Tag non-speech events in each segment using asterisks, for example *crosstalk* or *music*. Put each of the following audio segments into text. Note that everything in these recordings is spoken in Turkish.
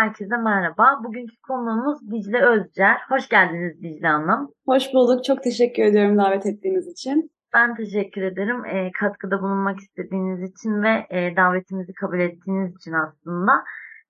herkese merhaba. Bugünkü konuğumuz Dicle Özcer. Hoş geldiniz Dicle Hanım. Hoş bulduk. Çok teşekkür ediyorum davet ettiğiniz için. Ben teşekkür ederim e, katkıda bulunmak istediğiniz için ve e, davetimizi kabul ettiğiniz için aslında.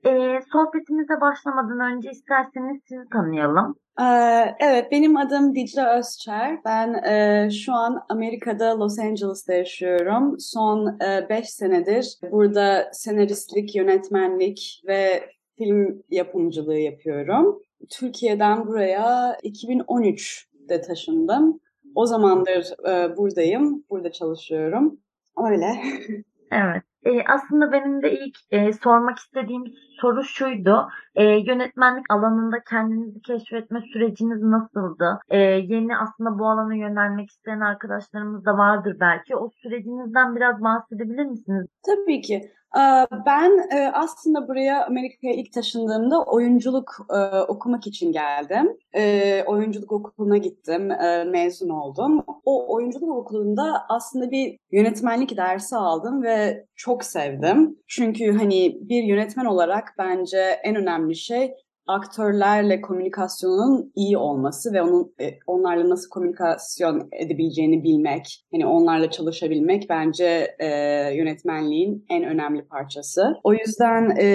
E, sohbetimize başlamadan önce isterseniz sizi tanıyalım. Ee, evet, benim adım Dicle Özçer. Ben e, şu an Amerika'da Los Angeles'ta yaşıyorum. Son 5 e, senedir burada senaristlik, yönetmenlik ve film yapımcılığı yapıyorum. Türkiye'den buraya 2013'de taşındım. O zamandır e, buradayım, burada çalışıyorum. Öyle. *laughs* Evet. E, aslında benim de ilk e, sormak istediğim soru şuydu. E, yönetmenlik alanında kendinizi keşfetme süreciniz nasıldı? E, yeni aslında bu alana yönelmek isteyen arkadaşlarımız da vardır belki. O sürecinizden biraz bahsedebilir misiniz? Tabii ki. Ben aslında buraya Amerika'ya ilk taşındığımda oyunculuk okumak için geldim. Oyunculuk okuluna gittim, mezun oldum. O oyunculuk okulunda aslında bir yönetmenlik dersi aldım ve çok sevdim. Çünkü hani bir yönetmen olarak bence en önemli şey aktörlerle komünikasyonun iyi olması ve onun e, onlarla nasıl komünikasyon edebileceğini bilmek, hani onlarla çalışabilmek bence e, yönetmenliğin en önemli parçası. O yüzden e,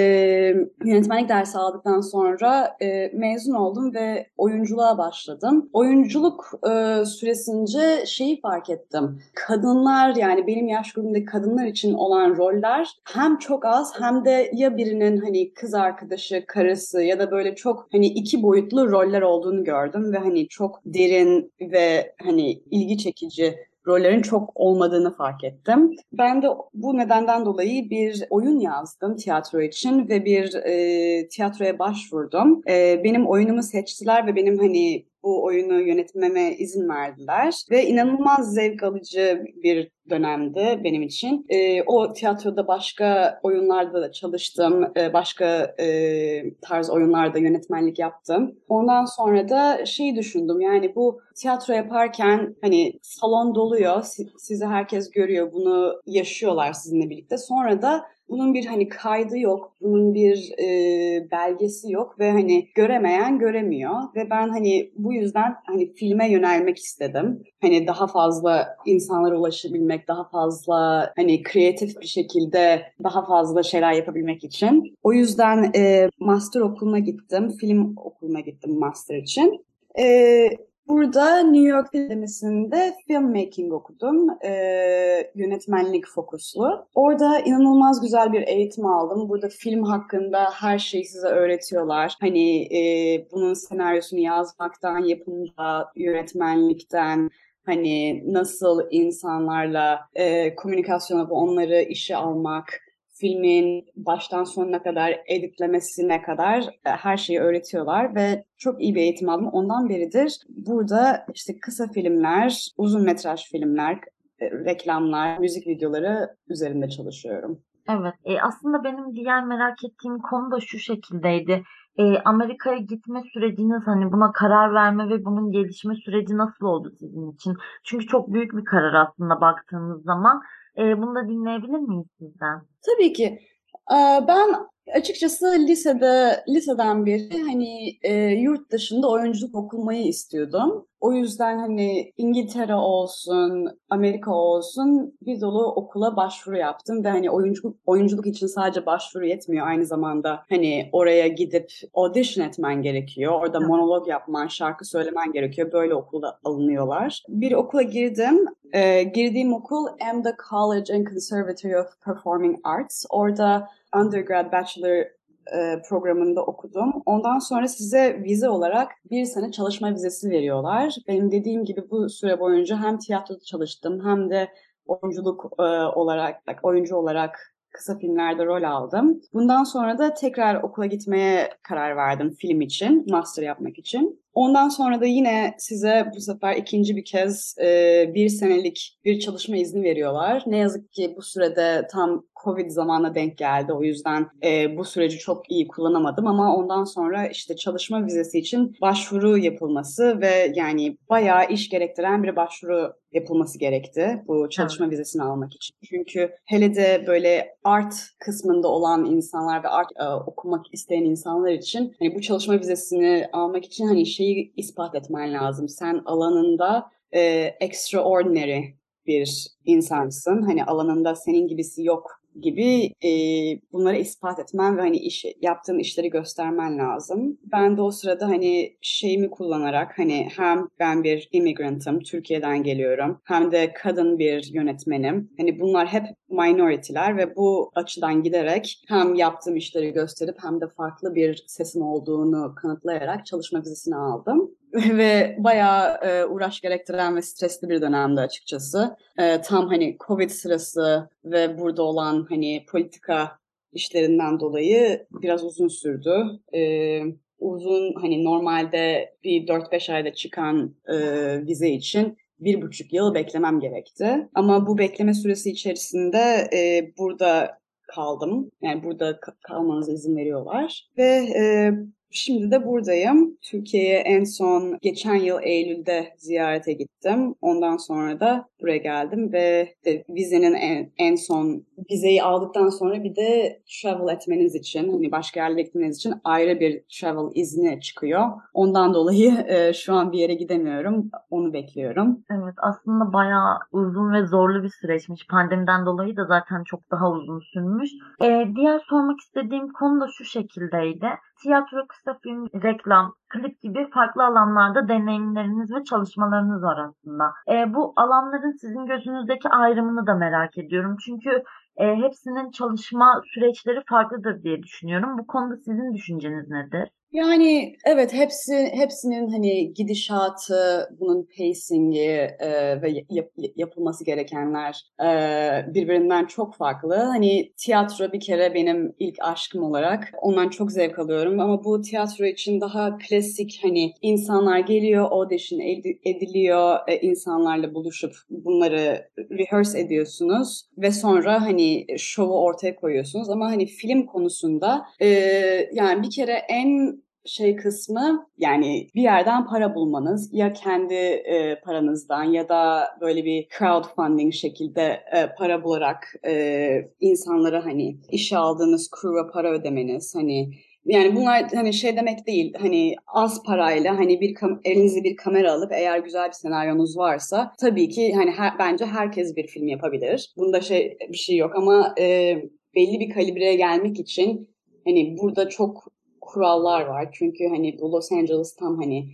yönetmenlik dersi aldıktan sonra e, mezun oldum ve oyunculuğa başladım. Oyunculuk e, süresince şeyi fark ettim. Kadınlar yani benim yaş grubumdaki kadınlar için olan roller hem çok az hem de ya birinin hani kız arkadaşı, karısı ya da böyle böyle çok hani iki boyutlu roller olduğunu gördüm ve hani çok derin ve hani ilgi çekici rollerin çok olmadığını fark ettim. Ben de bu nedenden dolayı bir oyun yazdım tiyatro için ve bir e, tiyatroya başvurdum. E, benim oyunumu seçtiler ve benim hani bu oyunu yönetmeme izin verdiler. Ve inanılmaz zevk alıcı bir dönemdi benim için. E, o tiyatroda başka oyunlarda da çalıştım. E, başka e, tarz oyunlarda yönetmenlik yaptım. Ondan sonra da şey düşündüm yani bu tiyatro yaparken hani salon doluyor. Sizi herkes görüyor. Bunu yaşıyorlar sizinle birlikte. Sonra da bunun bir hani kaydı yok, bunun bir e, belgesi yok ve hani göremeyen göremiyor ve ben hani bu yüzden hani filme yönelmek istedim. Hani daha fazla insanlara ulaşabilmek, daha fazla hani kreatif bir şekilde daha fazla şeyler yapabilmek için. O yüzden e, master okuluna gittim, film okuluna gittim master için. E, Burada New York Akademisi'nde filmmaking okudum. E, yönetmenlik fokuslu. Orada inanılmaz güzel bir eğitim aldım. Burada film hakkında her şeyi size öğretiyorlar. Hani e, bunun senaryosunu yazmaktan, yapımda, yönetmenlikten, hani nasıl insanlarla e, komünikasyon yapıp onları işe almak, filmin baştan sonuna kadar editlemesine kadar e, her şeyi öğretiyorlar ve çok iyi bir eğitim aldım. Ondan beridir burada işte kısa filmler, uzun metraj filmler, e, reklamlar, müzik videoları üzerinde çalışıyorum. Evet, e, aslında benim diğer merak ettiğim konu da şu şekildeydi. E, Amerika'ya gitme süreciniz hani buna karar verme ve bunun gelişme süreci nasıl oldu sizin için? Çünkü çok büyük bir karar aslında baktığınız zaman. E, bunu da dinleyebilir miyiz sizden? Tabii ki. Ben açıkçası lisede liseden beri hani e, yurt dışında oyunculuk okumayı istiyordum. O yüzden hani İngiltere olsun, Amerika olsun bir dolu okula başvuru yaptım ve hani oyunculuk oyunculuk için sadece başvuru yetmiyor aynı zamanda hani oraya gidip audition etmen gerekiyor. Orada monolog yapman, şarkı söylemen gerekiyor. Böyle okulda alınıyorlar. Bir okula girdim. Ee, girdiğim okul AMDA College and Conservatory of Performing Arts. Orada undergrad, bachelor e, programında okudum. Ondan sonra size vize olarak bir sene çalışma vizesi veriyorlar. Benim dediğim gibi bu süre boyunca hem tiyatroda çalıştım hem de oyunculuk e, olarak, oyuncu olarak kısa filmlerde rol aldım. Bundan sonra da tekrar okula gitmeye karar verdim film için, master yapmak için. Ondan sonra da yine size bu sefer ikinci bir kez e, bir senelik bir çalışma izni veriyorlar. Ne yazık ki bu sürede tam Covid zamanına denk geldi. O yüzden e, bu süreci çok iyi kullanamadım ama ondan sonra işte çalışma vizesi için başvuru yapılması ve yani bayağı iş gerektiren bir başvuru yapılması gerekti bu çalışma evet. vizesini almak için. Çünkü hele de böyle art kısmında olan insanlar ve art e, okumak isteyen insanlar için hani bu çalışma vizesini almak için hani şeyi ispat etmen lazım. Sen alanında e, extraordinary bir insansın. Hani alanında senin gibisi yok gibi e, bunları ispat etmen ve hani iş, yaptığın işleri göstermen lazım. Ben de o sırada hani şeyimi kullanarak hani hem ben bir immigrantım, Türkiye'den geliyorum hem de kadın bir yönetmenim. Hani bunlar hep minority'ler ve bu açıdan giderek hem yaptığım işleri gösterip hem de farklı bir sesim olduğunu kanıtlayarak çalışma vizesini aldım. *laughs* ve bayağı e, uğraş gerektiren ve stresli bir dönemdi açıkçası. E, tam hani Covid sırası ve burada olan hani politika işlerinden dolayı biraz uzun sürdü. E, uzun hani normalde bir 4-5 ayda çıkan e, vize için bir buçuk yıl beklemem gerekti. Ama bu bekleme süresi içerisinde e, burada kaldım. Yani burada kalmanıza izin veriyorlar. Ve e, Şimdi de buradayım. Türkiye'ye en son geçen yıl Eylül'de ziyarete gittim. Ondan sonra da buraya geldim ve de vizenin en, en son vizeyi aldıktan sonra bir de travel etmeniz için, hani başka yerlere gitmeniz için ayrı bir travel izni çıkıyor. Ondan dolayı *laughs* e, şu an bir yere gidemiyorum. Onu bekliyorum. Evet aslında bayağı uzun ve zorlu bir süreçmiş. Pandemiden dolayı da zaten çok daha uzun sürmüş. E, diğer sormak istediğim konu da şu şekildeydi. Tiyatro, kısa film, reklam, klip gibi farklı alanlarda deneyimleriniz ve çalışmalarınız var aslında. E, bu alanların sizin gözünüzdeki ayrımını da merak ediyorum. Çünkü e, hepsinin çalışma süreçleri farklıdır diye düşünüyorum. Bu konuda sizin düşünceniz nedir? Yani evet hepsi hepsinin hani gidişatı, bunun pacing'i e, ve yap, yapılması gerekenler e, birbirinden çok farklı. Hani tiyatro bir kere benim ilk aşkım olarak ondan çok zevk alıyorum ama bu tiyatro için daha klasik hani insanlar geliyor, audition ediliyor, e, insanlarla buluşup bunları rehearse ediyorsunuz ve sonra hani şovu ortaya koyuyorsunuz ama hani film konusunda e, yani bir kere en şey kısmı yani bir yerden para bulmanız ya kendi e, paranızdan ya da böyle bir crowdfunding şekilde e, para bularak e, insanlara hani işe aldığınız crew'a para ödemeniz hani yani bunlar hani şey demek değil hani az parayla hani bir elinize bir kamera alıp eğer güzel bir senaryonuz varsa tabii ki hani her, bence herkes bir film yapabilir. Bunda şey bir şey yok ama e, belli bir kalibreye gelmek için hani burada çok kurallar var. Çünkü hani bu Los Angeles tam hani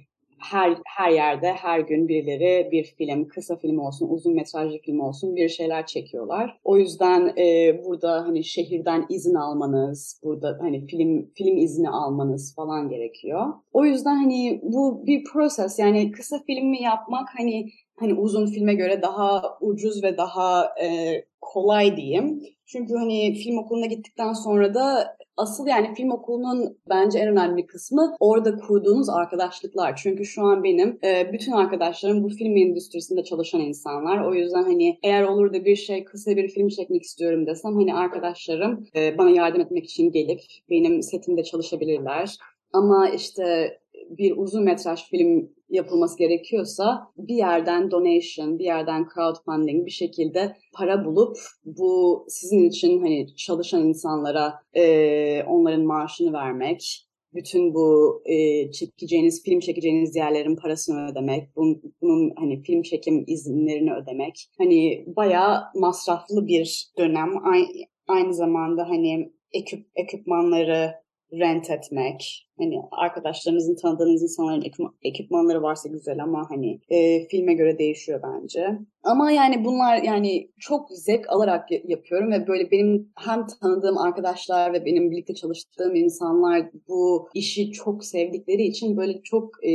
her her yerde her gün birileri bir film, kısa film olsun, uzun metrajlı film olsun bir şeyler çekiyorlar. O yüzden e, burada hani şehirden izin almanız, burada hani film film izni almanız falan gerekiyor. O yüzden hani bu bir proses yani kısa filmi yapmak hani hani uzun filme göre daha ucuz ve daha e, kolay diyeyim. Çünkü hani film okuluna gittikten sonra da asıl yani film okulunun bence en önemli kısmı orada kurduğunuz arkadaşlıklar. Çünkü şu an benim e, bütün arkadaşlarım bu film endüstrisinde çalışan insanlar. O yüzden hani eğer olur da bir şey kısa bir film çekmek istiyorum desem hani arkadaşlarım e, bana yardım etmek için gelip benim setimde çalışabilirler. Ama işte bir uzun metraj film yapılması gerekiyorsa bir yerden donation, bir yerden crowdfunding bir şekilde para bulup bu sizin için hani çalışan insanlara e, onların maaşını vermek, bütün bu e, çekeceğiniz, film çekeceğiniz yerlerin parasını ödemek, bunun, bunun hani film çekim izinlerini ödemek. Hani bayağı masraflı bir dönem. Aynı, aynı zamanda hani ekip, ekipmanları rent etmek, hani arkadaşlarınızın tanıdığınız insanların ekipmanları varsa güzel ama hani e, filme göre değişiyor bence. Ama yani bunlar yani çok zevk alarak yapıyorum ve böyle benim hem tanıdığım arkadaşlar ve benim birlikte çalıştığım insanlar bu işi çok sevdikleri için böyle çok e,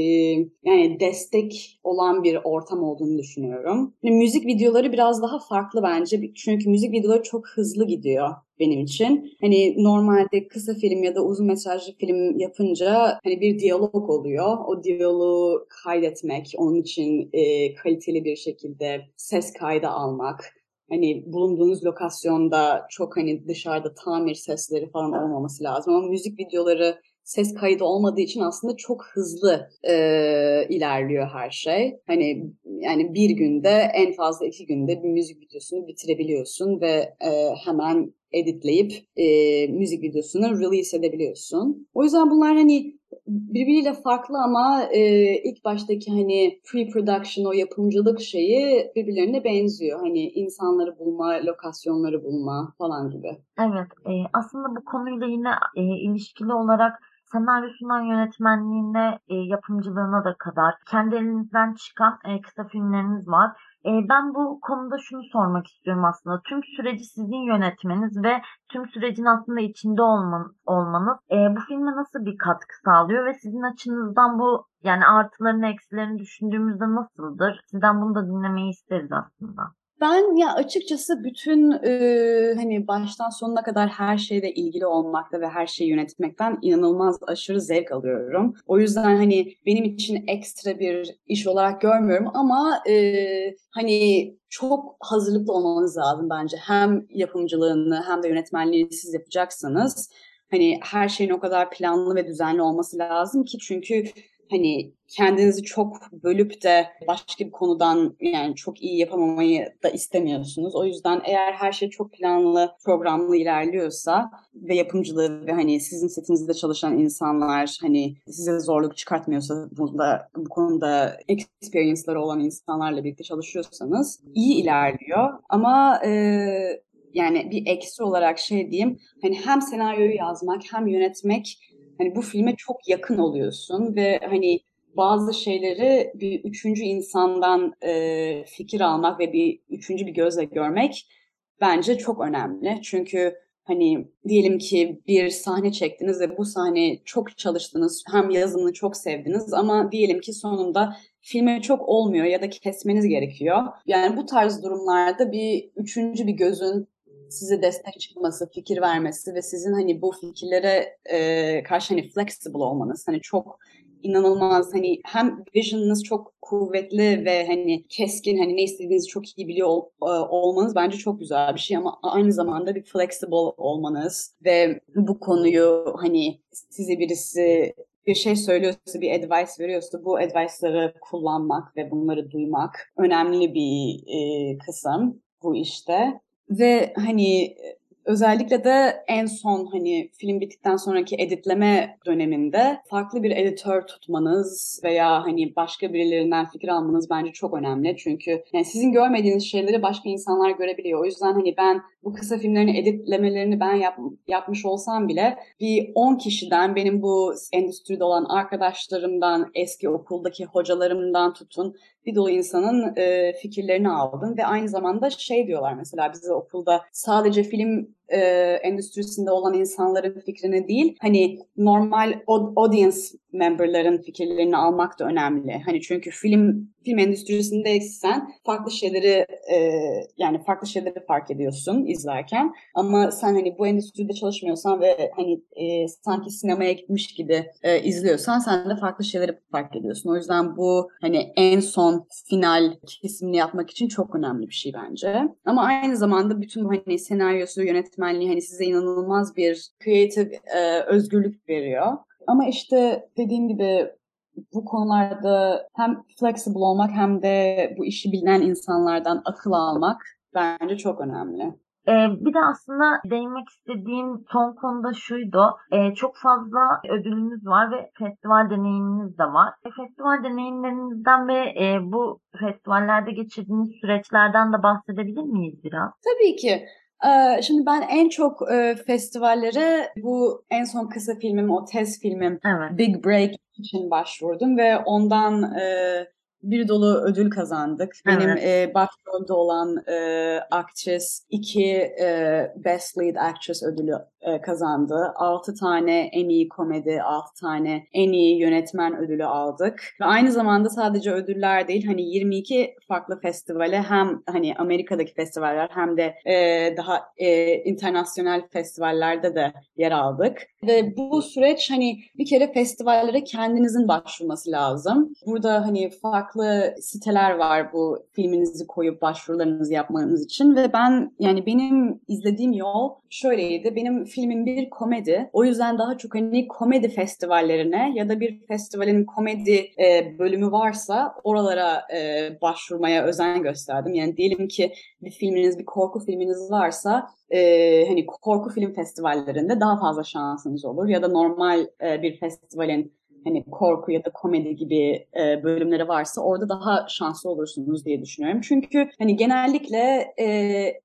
yani destek olan bir ortam olduğunu düşünüyorum. Yani müzik videoları biraz daha farklı bence çünkü müzik videoları çok hızlı gidiyor benim için. Hani normalde kısa film ya da uzun mesajlı film yapınca yapınca hani bir diyalog oluyor. O diyaloğu kaydetmek, onun için e, kaliteli bir şekilde ses kaydı almak, hani bulunduğunuz lokasyonda çok hani dışarıda tamir sesleri falan olmaması lazım. Ama müzik videoları ses kaydı olmadığı için aslında çok hızlı e, ilerliyor her şey. Hani yani bir günde en fazla iki günde bir müzik videosunu bitirebiliyorsun ve e, hemen editleyip e, müzik videosunu release edebiliyorsun. O yüzden bunlar hani birbiriyle farklı ama e, ilk baştaki hani pre-production o yapımcılık şeyi birbirlerine benziyor. Hani insanları bulma, lokasyonları bulma falan gibi. Evet, e, aslında bu konuyla yine e, ilişkili olarak senaryosundan yönetmenliğine, e, yapımcılığına da kadar kendi elinizden çıkan e, kısa filmleriniz var. E, ben bu konuda şunu sormak istiyorum aslında. Tüm süreci sizin yönetmeniz ve tüm sürecin aslında içinde olman, olmanız e, bu filme nasıl bir katkı sağlıyor ve sizin açınızdan bu yani artılarını eksilerini düşündüğümüzde nasıldır? Sizden bunu da dinlemeyi isteriz aslında. Ben ya açıkçası bütün e, hani baştan sonuna kadar her şeyle ilgili olmakta ve her şeyi yönetmekten inanılmaz aşırı zevk alıyorum. O yüzden hani benim için ekstra bir iş olarak görmüyorum ama e, hani çok hazırlıklı olmanız lazım bence. Hem yapımcılığını hem de yönetmenliğini siz yapacaksınız. Hani her şeyin o kadar planlı ve düzenli olması lazım ki çünkü hani kendinizi çok bölüp de başka bir konudan yani çok iyi yapamamayı da istemiyorsunuz. O yüzden eğer her şey çok planlı, programlı ilerliyorsa ve yapımcılığı ve hani sizin setinizde çalışan insanlar hani size zorluk çıkartmıyorsa bunda, bu konuda experience'ları olan insanlarla birlikte çalışıyorsanız iyi ilerliyor. Ama e, yani bir eksi olarak şey diyeyim hani hem senaryoyu yazmak hem yönetmek hani bu filme çok yakın oluyorsun ve hani bazı şeyleri bir üçüncü insandan e, fikir almak ve bir üçüncü bir gözle görmek bence çok önemli. Çünkü hani diyelim ki bir sahne çektiniz ve bu sahne çok çalıştınız, hem yazımını çok sevdiniz ama diyelim ki sonunda filme çok olmuyor ya da kesmeniz gerekiyor. Yani bu tarz durumlarda bir üçüncü bir gözün size destek çıkması, fikir vermesi ve sizin hani bu fikirlere e, karşı hani flexible olmanız, hani çok inanılmaz hani hem vision'ınız çok kuvvetli ve hani keskin hani ne istediğinizi çok iyi biliyor ol, e, olmanız bence çok güzel bir şey ama aynı zamanda bir flexible olmanız ve bu konuyu hani size birisi bir şey söylüyorsa, bir advice veriyorsa bu advice'ları kullanmak ve bunları duymak önemli bir e, kısım bu işte. Ve hani Özellikle de en son hani film bittikten sonraki editleme döneminde farklı bir editör tutmanız veya hani başka birilerinden fikir almanız bence çok önemli. Çünkü yani sizin görmediğiniz şeyleri başka insanlar görebiliyor. O yüzden hani ben bu kısa filmlerin editlemelerini ben yap, yapmış olsam bile bir 10 kişiden benim bu endüstride olan arkadaşlarımdan, eski okuldaki hocalarımdan tutun bir dolu insanın e, fikirlerini aldım ve aynı zamanda şey diyorlar mesela bize okulda sadece film e, endüstrisinde olan insanların fikrini değil hani normal audience memberların fikirlerini almak da önemli. Hani çünkü film film endüstrisindeysen farklı şeyleri e, yani farklı şeyleri fark ediyorsun izlerken ama sen hani bu endüstride çalışmıyorsan ve hani e, sanki sinemaya gitmiş gibi e, izliyorsan sen de farklı şeyleri fark ediyorsun. O yüzden bu hani en son final kesimini yapmak için çok önemli bir şey bence. Ama aynı zamanda bütün bu hani senaryosu, yönetmenliği hani size inanılmaz bir creative e, özgürlük veriyor. Ama işte dediğim gibi bu konularda hem flexible olmak hem de bu işi bilen insanlardan akıl almak bence çok önemli. Ee, bir de aslında değinmek istediğim son konuda şuydu. Ee, çok fazla ödülünüz var ve festival deneyiminiz de var. E, festival deneyimlerinizden ve e, bu festivallerde geçirdiğiniz süreçlerden de bahsedebilir miyiz biraz? Tabii ki. Şimdi ben en çok festivallere bu en son kısa filmim, o tez filmim evet. Big Break için başvurdum ve ondan bir dolu ödül kazandık. Benim evet. e, başrolde olan e, aktris iki e, Best Lead Actress ödülü e, kazandı. 6 tane en iyi komedi, 6 tane en iyi yönetmen ödülü aldık. Ve aynı zamanda sadece ödüller değil hani 22 farklı festivale hem hani Amerika'daki festivaller hem de e, daha e, internasyonel festivallerde de yer aldık. Ve bu süreç hani bir kere festivallere kendinizin başvurması lazım. Burada hani farklı siteler var bu filminizi koyup başvurularınızı yapmanız için ve ben yani benim izlediğim yol şöyleydi. Benim filmim bir komedi. O yüzden daha çok hani komedi festivallerine ya da bir festivalin komedi e, bölümü varsa oralara e, başvurmaya özen gösterdim. Yani diyelim ki bir filminiz, bir korku filminiz varsa e, hani korku film festivallerinde daha fazla şansınız olur ya da normal e, bir festivalin hani korku ya da komedi gibi e, bölümleri varsa orada daha şanslı olursunuz diye düşünüyorum. Çünkü hani genellikle e,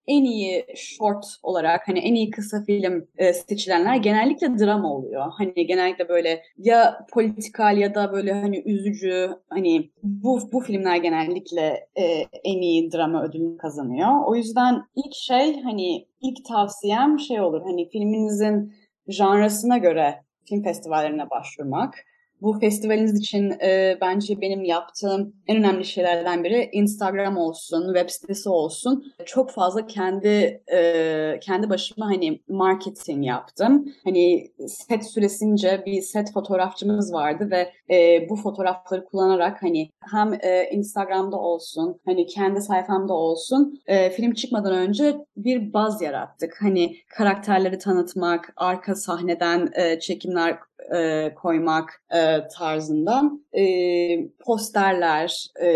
en iyi short olarak hani en iyi kısa film e, seçilenler genellikle drama oluyor. Hani genellikle böyle ya politikal ya da böyle hani üzücü hani bu bu filmler genellikle e, en iyi drama ödülünü kazanıyor. O yüzden ilk şey hani ilk tavsiyem şey olur hani filminizin janrasına göre film festivallerine başvurmak bu festivaliniz için e, bence benim yaptığım en önemli şeylerden biri Instagram olsun, web sitesi olsun. Çok fazla kendi e, kendi başıma hani marketing yaptım. Hani set süresince bir set fotoğrafçımız vardı ve e, bu fotoğrafları kullanarak hani hem e, Instagram'da olsun, hani kendi sayfamda olsun e, film çıkmadan önce bir baz yarattık. Hani karakterleri tanıtmak, arka sahneden e, çekimler e, koymak e, tarzından e, posterler e,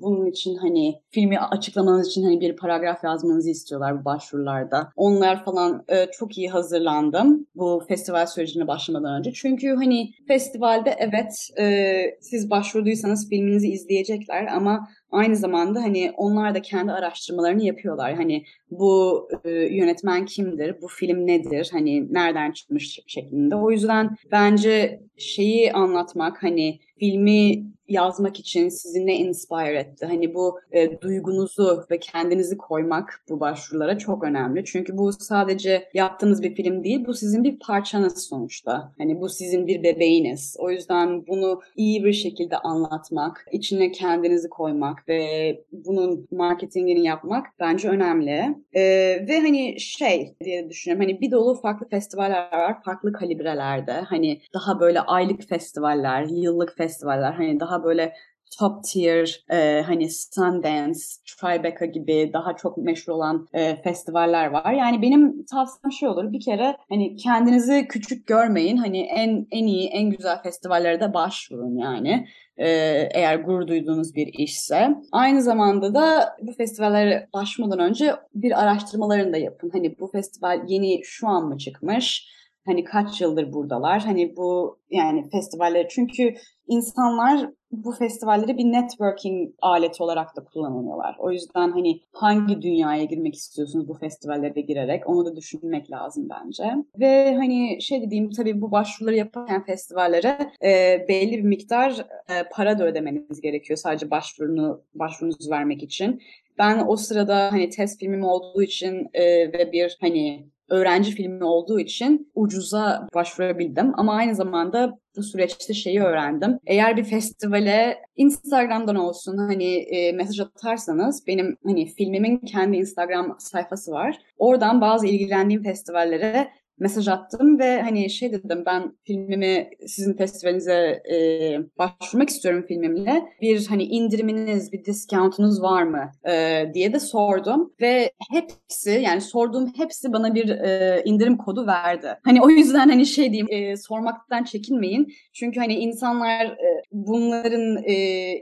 bunun için hani filmi açıklamanız için hani bir paragraf yazmanızı istiyorlar bu başvurularda. Onlar falan e, çok iyi hazırlandım bu festival sürecine başlamadan önce. Çünkü hani festivalde evet e, siz başvurduysanız filminizi izleyecekler ama aynı zamanda hani onlar da kendi araştırmalarını yapıyorlar. Hani bu e, yönetmen kimdir, bu film nedir, hani nereden çıkmış şeklinde. O yüzden bence şeyi anlatmak hani filmi yazmak için sizi ne inspire etti? Hani bu e, duygunuzu ve kendinizi koymak bu başvurulara çok önemli. Çünkü bu sadece yaptığınız bir film değil, bu sizin bir parçanız sonuçta. Hani bu sizin bir bebeğiniz. O yüzden bunu iyi bir şekilde anlatmak, içine kendinizi koymak ve bunun marketingini yapmak bence önemli. E, ve hani şey diye düşünüyorum. Hani bir dolu farklı festivaller var, farklı kalibrelerde. Hani daha böyle aylık festivaller, yıllık festivaller, hani daha böyle top tier e, hani Sundance, Tribeca gibi daha çok meşhur olan e, festivaller var. Yani benim tavsiyem şey olur bir kere hani kendinizi küçük görmeyin. Hani en en iyi en güzel festivallere de başvurun yani eğer gurur duyduğunuz bir işse. Aynı zamanda da bu festivallere başlamadan önce bir araştırmalarını da yapın. Hani bu festival yeni şu an mı çıkmış? Hani kaç yıldır buradalar? Hani bu yani festivaller çünkü insanlar bu festivalleri bir networking aleti olarak da kullanıyorlar. O yüzden hani hangi dünyaya girmek istiyorsunuz bu festivallere girerek onu da düşünmek lazım bence. Ve hani şey dediğim tabii bu başvuruları yaparken festivallere e, belli bir miktar e, para da ödemeniz gerekiyor sadece başvurunu başvurunuzu vermek için. Ben o sırada hani test filmim olduğu için e, ve bir hani öğrenci filmi olduğu için ucuza başvurabildim. Ama aynı zamanda bu süreçte şeyi öğrendim. Eğer bir festivale Instagram'dan olsun hani e, mesaj atarsanız benim hani filmimin kendi Instagram sayfası var. Oradan bazı ilgilendiğim festivallere mesaj attım ve hani şey dedim ben filmimi sizin festivalinize e, başvurmak istiyorum filmimle. Bir hani indiriminiz, bir discountunuz var mı e, diye de sordum ve hepsi yani sorduğum hepsi bana bir e, indirim kodu verdi. Hani o yüzden hani şey diyeyim e, sormaktan çekinmeyin. Çünkü hani insanlar e, bunların e,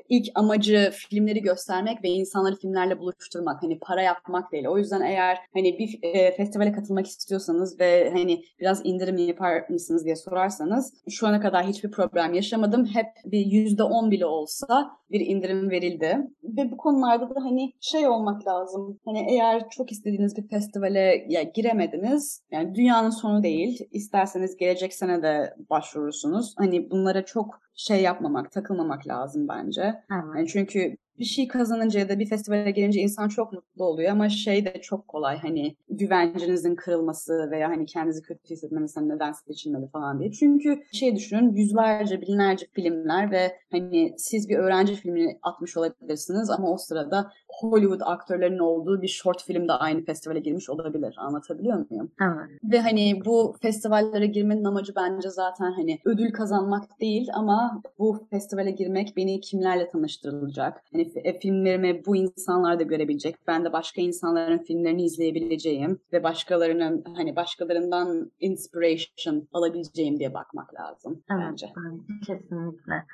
ilk amacı filmleri göstermek ve insanları filmlerle buluşturmak. Hani para yapmak değil. O yüzden eğer hani bir e, festivale katılmak istiyorsanız ve hani hani biraz indirim yapar mısınız diye sorarsanız şu ana kadar hiçbir problem yaşamadım. Hep bir yüzde on bile olsa bir indirim verildi. Ve bu konularda da hani şey olmak lazım. Hani eğer çok istediğiniz bir festivale ya giremediniz. Yani dünyanın sonu değil. İsterseniz gelecek sene de başvurursunuz. Hani bunlara çok şey yapmamak, takılmamak lazım bence. Evet. Yani çünkü bir şey kazanınca ya da bir festivale gelince insan çok mutlu oluyor ama şey de çok kolay hani güvencinizin kırılması veya hani kendinizi kötü hissetmeniz hani neden seçilmedi falan diye. Çünkü şey düşünün yüzlerce binlerce filmler ve hani siz bir öğrenci filmini atmış olabilirsiniz ama o sırada Hollywood aktörlerinin olduğu bir short film de aynı festivale girmiş olabilir. Anlatabiliyor muyum? Evet. Ve hani bu festivallere girmenin amacı bence zaten hani ödül kazanmak değil ama bu festivale girmek beni kimlerle tanıştırılacak. Hani e, filmlerimi bu insanlar da görebilecek. Ben de başka insanların filmlerini izleyebileceğim ve başkalarının hani başkalarından inspiration alabileceğim diye bakmak lazım Evet, bence. bence kesinlikle.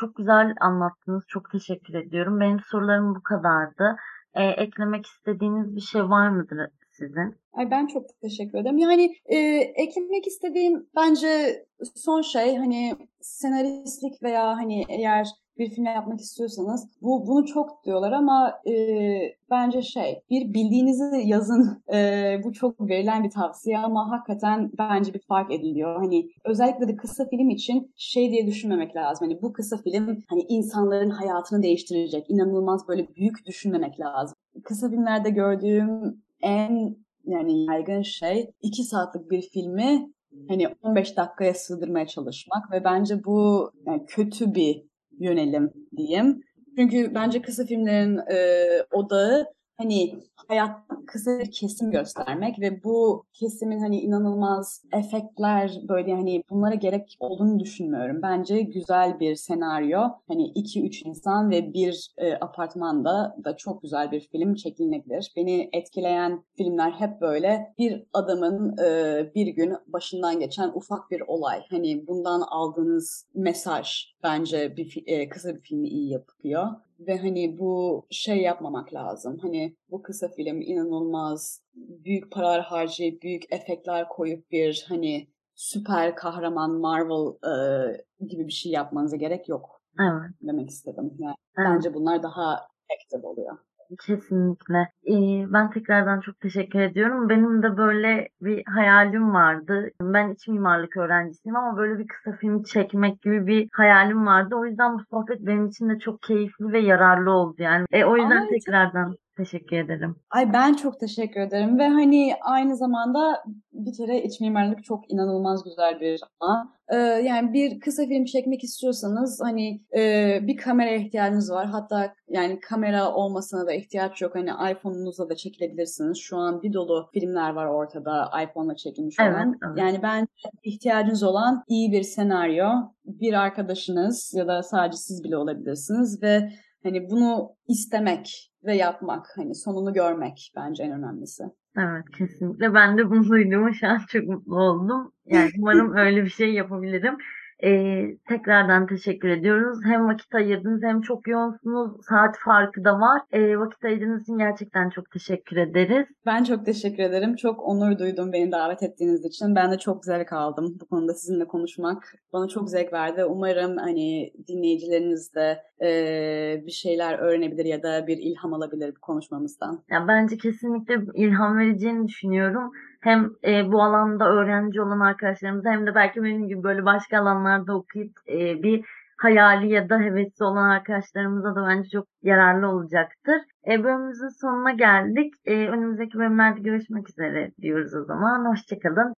Çok güzel anlattınız. Çok teşekkür ediyorum. Benim sorularım bu kadardı. Ee, eklemek istediğiniz bir şey var mıdır sizin? Ay ben çok teşekkür ederim. Yani e, eklemek istediğim bence son şey hani senaristlik veya hani eğer bir film yapmak istiyorsanız bu bunu çok diyorlar ama e, bence şey bir bildiğinizi yazın e, bu çok verilen bir tavsiye ama hakikaten bence bir fark ediliyor. Hani özellikle de kısa film için şey diye düşünmemek lazım. Hani bu kısa film hani insanların hayatını değiştirecek. inanılmaz böyle büyük düşünmemek lazım. Kısa filmlerde gördüğüm en yani yaygın şey iki saatlik bir filmi hani 15 dakikaya sığdırmaya çalışmak ve bence bu yani kötü bir yönelim diyeyim. Çünkü bence kısa filmlerin e, odağı hani hayat kısa bir kesim göstermek ve bu kesimin hani inanılmaz efektler böyle hani bunlara gerek olduğunu düşünmüyorum. Bence güzel bir senaryo hani iki üç insan ve bir e, apartmanda da çok güzel bir film çekilebilir. Beni etkileyen filmler hep böyle bir adamın e, bir gün başından geçen ufak bir olay. Hani bundan aldığınız mesaj bence bir e, kısa bir filmi iyi yapıyor ve hani bu şey yapmamak lazım. Hani bu kısa film inanılmaz büyük paralar harcayıp büyük efektler koyup bir hani süper kahraman Marvel e, gibi bir şey yapmanıza gerek yok. Evet. Demek istedim. Yani evet. bence bunlar daha efektif oluyor. Kesinlikle. Ee, ben tekrardan çok teşekkür ediyorum. Benim de böyle bir hayalim vardı. Ben iç mimarlık öğrencisiyim ama böyle bir kısa film çekmek gibi bir hayalim vardı. O yüzden bu sohbet benim için de çok keyifli ve yararlı oldu yani. E, o yüzden Ay, tekrardan teşekkür ederim. Ay ben çok teşekkür ederim ve hani aynı zamanda bir kere iç mimarlık çok inanılmaz güzel bir alan. Ee, yani bir kısa film çekmek istiyorsanız hani e, bir kameraya ihtiyacınız var. Hatta yani kamera olmasına da ihtiyaç yok. Hani iPhone'unuzla da çekilebilirsiniz. Şu an bir dolu filmler var ortada iPhone'la çekilmiş olan. Evet, evet. Yani ben ihtiyacınız olan iyi bir senaryo, bir arkadaşınız ya da sadece siz bile olabilirsiniz ve hani bunu istemek ve yapmak hani sonunu görmek bence en önemlisi. Evet kesinlikle. Ben de bunu duyduğuma şu an çok mutlu oldum. Yani umarım *laughs* öyle bir şey yapabilirim. Ee, tekrardan teşekkür ediyoruz. Hem vakit ayırdınız hem çok yoğunsunuz. Saat farkı da var. Ee, vakit ayırdığınız için gerçekten çok teşekkür ederiz. Ben çok teşekkür ederim. Çok onur duydum beni davet ettiğiniz için. Ben de çok zevk aldım bu konuda sizinle konuşmak. Bana çok zevk verdi. Umarım hani dinleyicileriniz de e, bir şeyler öğrenebilir ya da bir ilham alabilir bu konuşmamızdan. Ya bence kesinlikle ilham vereceğini düşünüyorum. Hem e, bu alanda öğrenci olan arkadaşlarımıza hem de belki benim gibi böyle başka alanlarda okuyup e, bir hayali ya da hevesli olan arkadaşlarımıza da bence çok yararlı olacaktır. E, bölümümüzün sonuna geldik. E, önümüzdeki bölümlerde görüşmek üzere diyoruz o zaman. Hoşçakalın.